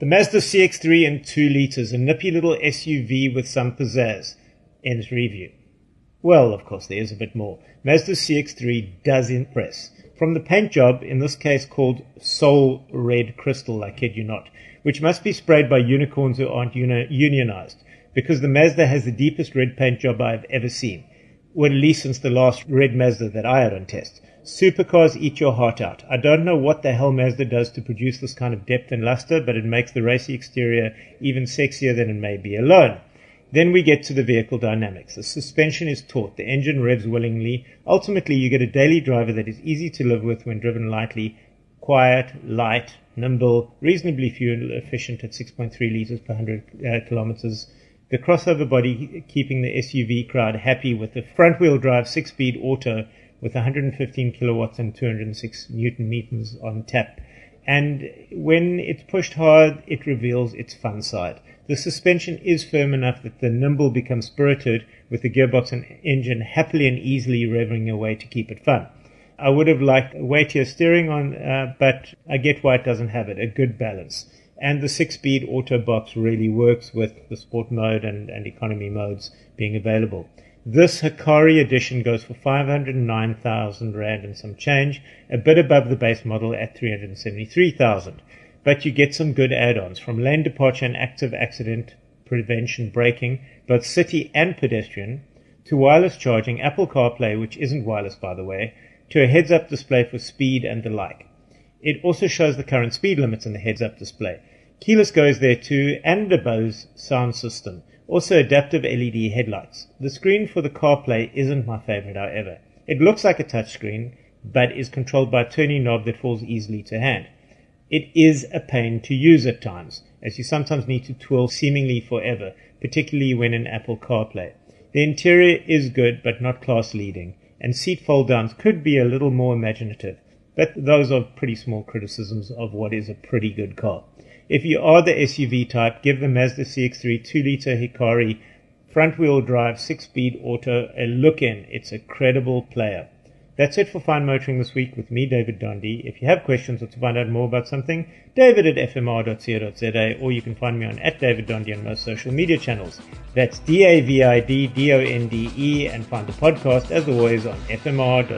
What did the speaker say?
the Mazda CX-3 in 2 litres, a nippy little SUV with some pizzazz. Ends review. Well, of course, there is a bit more. Mazda CX-3 does impress. From the paint job, in this case called Soul Red Crystal, I kid you not, which must be sprayed by unicorns who aren't uni- unionized, because the Mazda has the deepest red paint job I've ever seen. Well, at least since the last red Mazda that I had on test. Supercars eat your heart out. I don't know what the hell Mazda does to produce this kind of depth and luster, but it makes the racy exterior even sexier than it may be alone. Then we get to the vehicle dynamics. The suspension is taut. The engine revs willingly. Ultimately, you get a daily driver that is easy to live with when driven lightly, quiet, light, nimble, reasonably fuel efficient at 6.3 liters per 100 uh, kilometers. The crossover body keeping the SUV crowd happy with the front wheel drive six speed auto with 115 kilowatts and 206 newton meters on tap. And when it's pushed hard, it reveals its fun side. The suspension is firm enough that the nimble becomes spirited with the gearbox and engine happily and easily revving away to keep it fun. I would have liked a weightier steering on, uh, but I get why it doesn't have it. A good balance. And the six-speed auto box really works with the sport mode and, and economy modes being available. This Hikari edition goes for 509,000 Rand and some change, a bit above the base model at 373,000. But you get some good add-ons from lane departure and active accident prevention braking, both city and pedestrian, to wireless charging, Apple CarPlay, which isn't wireless by the way, to a heads-up display for speed and the like. It also shows the current speed limits in the heads-up display. Keyless goes there too, and a Bose sound system. Also adaptive LED headlights. The screen for the CarPlay isn't my favorite, however. It looks like a touchscreen, but is controlled by a turning knob that falls easily to hand. It is a pain to use at times, as you sometimes need to twirl seemingly forever, particularly when in Apple CarPlay. The interior is good, but not class leading, and seat fold downs could be a little more imaginative, but those are pretty small criticisms of what is a pretty good car. If you are the SUV type, give the Mazda CX-3 2-liter Hikari front-wheel drive 6-speed auto a look in. It's a credible player. That's it for Fine Motoring this week with me, David Donde. If you have questions or to find out more about something, david at fmr.co.za or you can find me on at David Donde on most social media channels. That's D-A-V-I-D-D-O-N-D-E and find the podcast as always on fmr.co.za.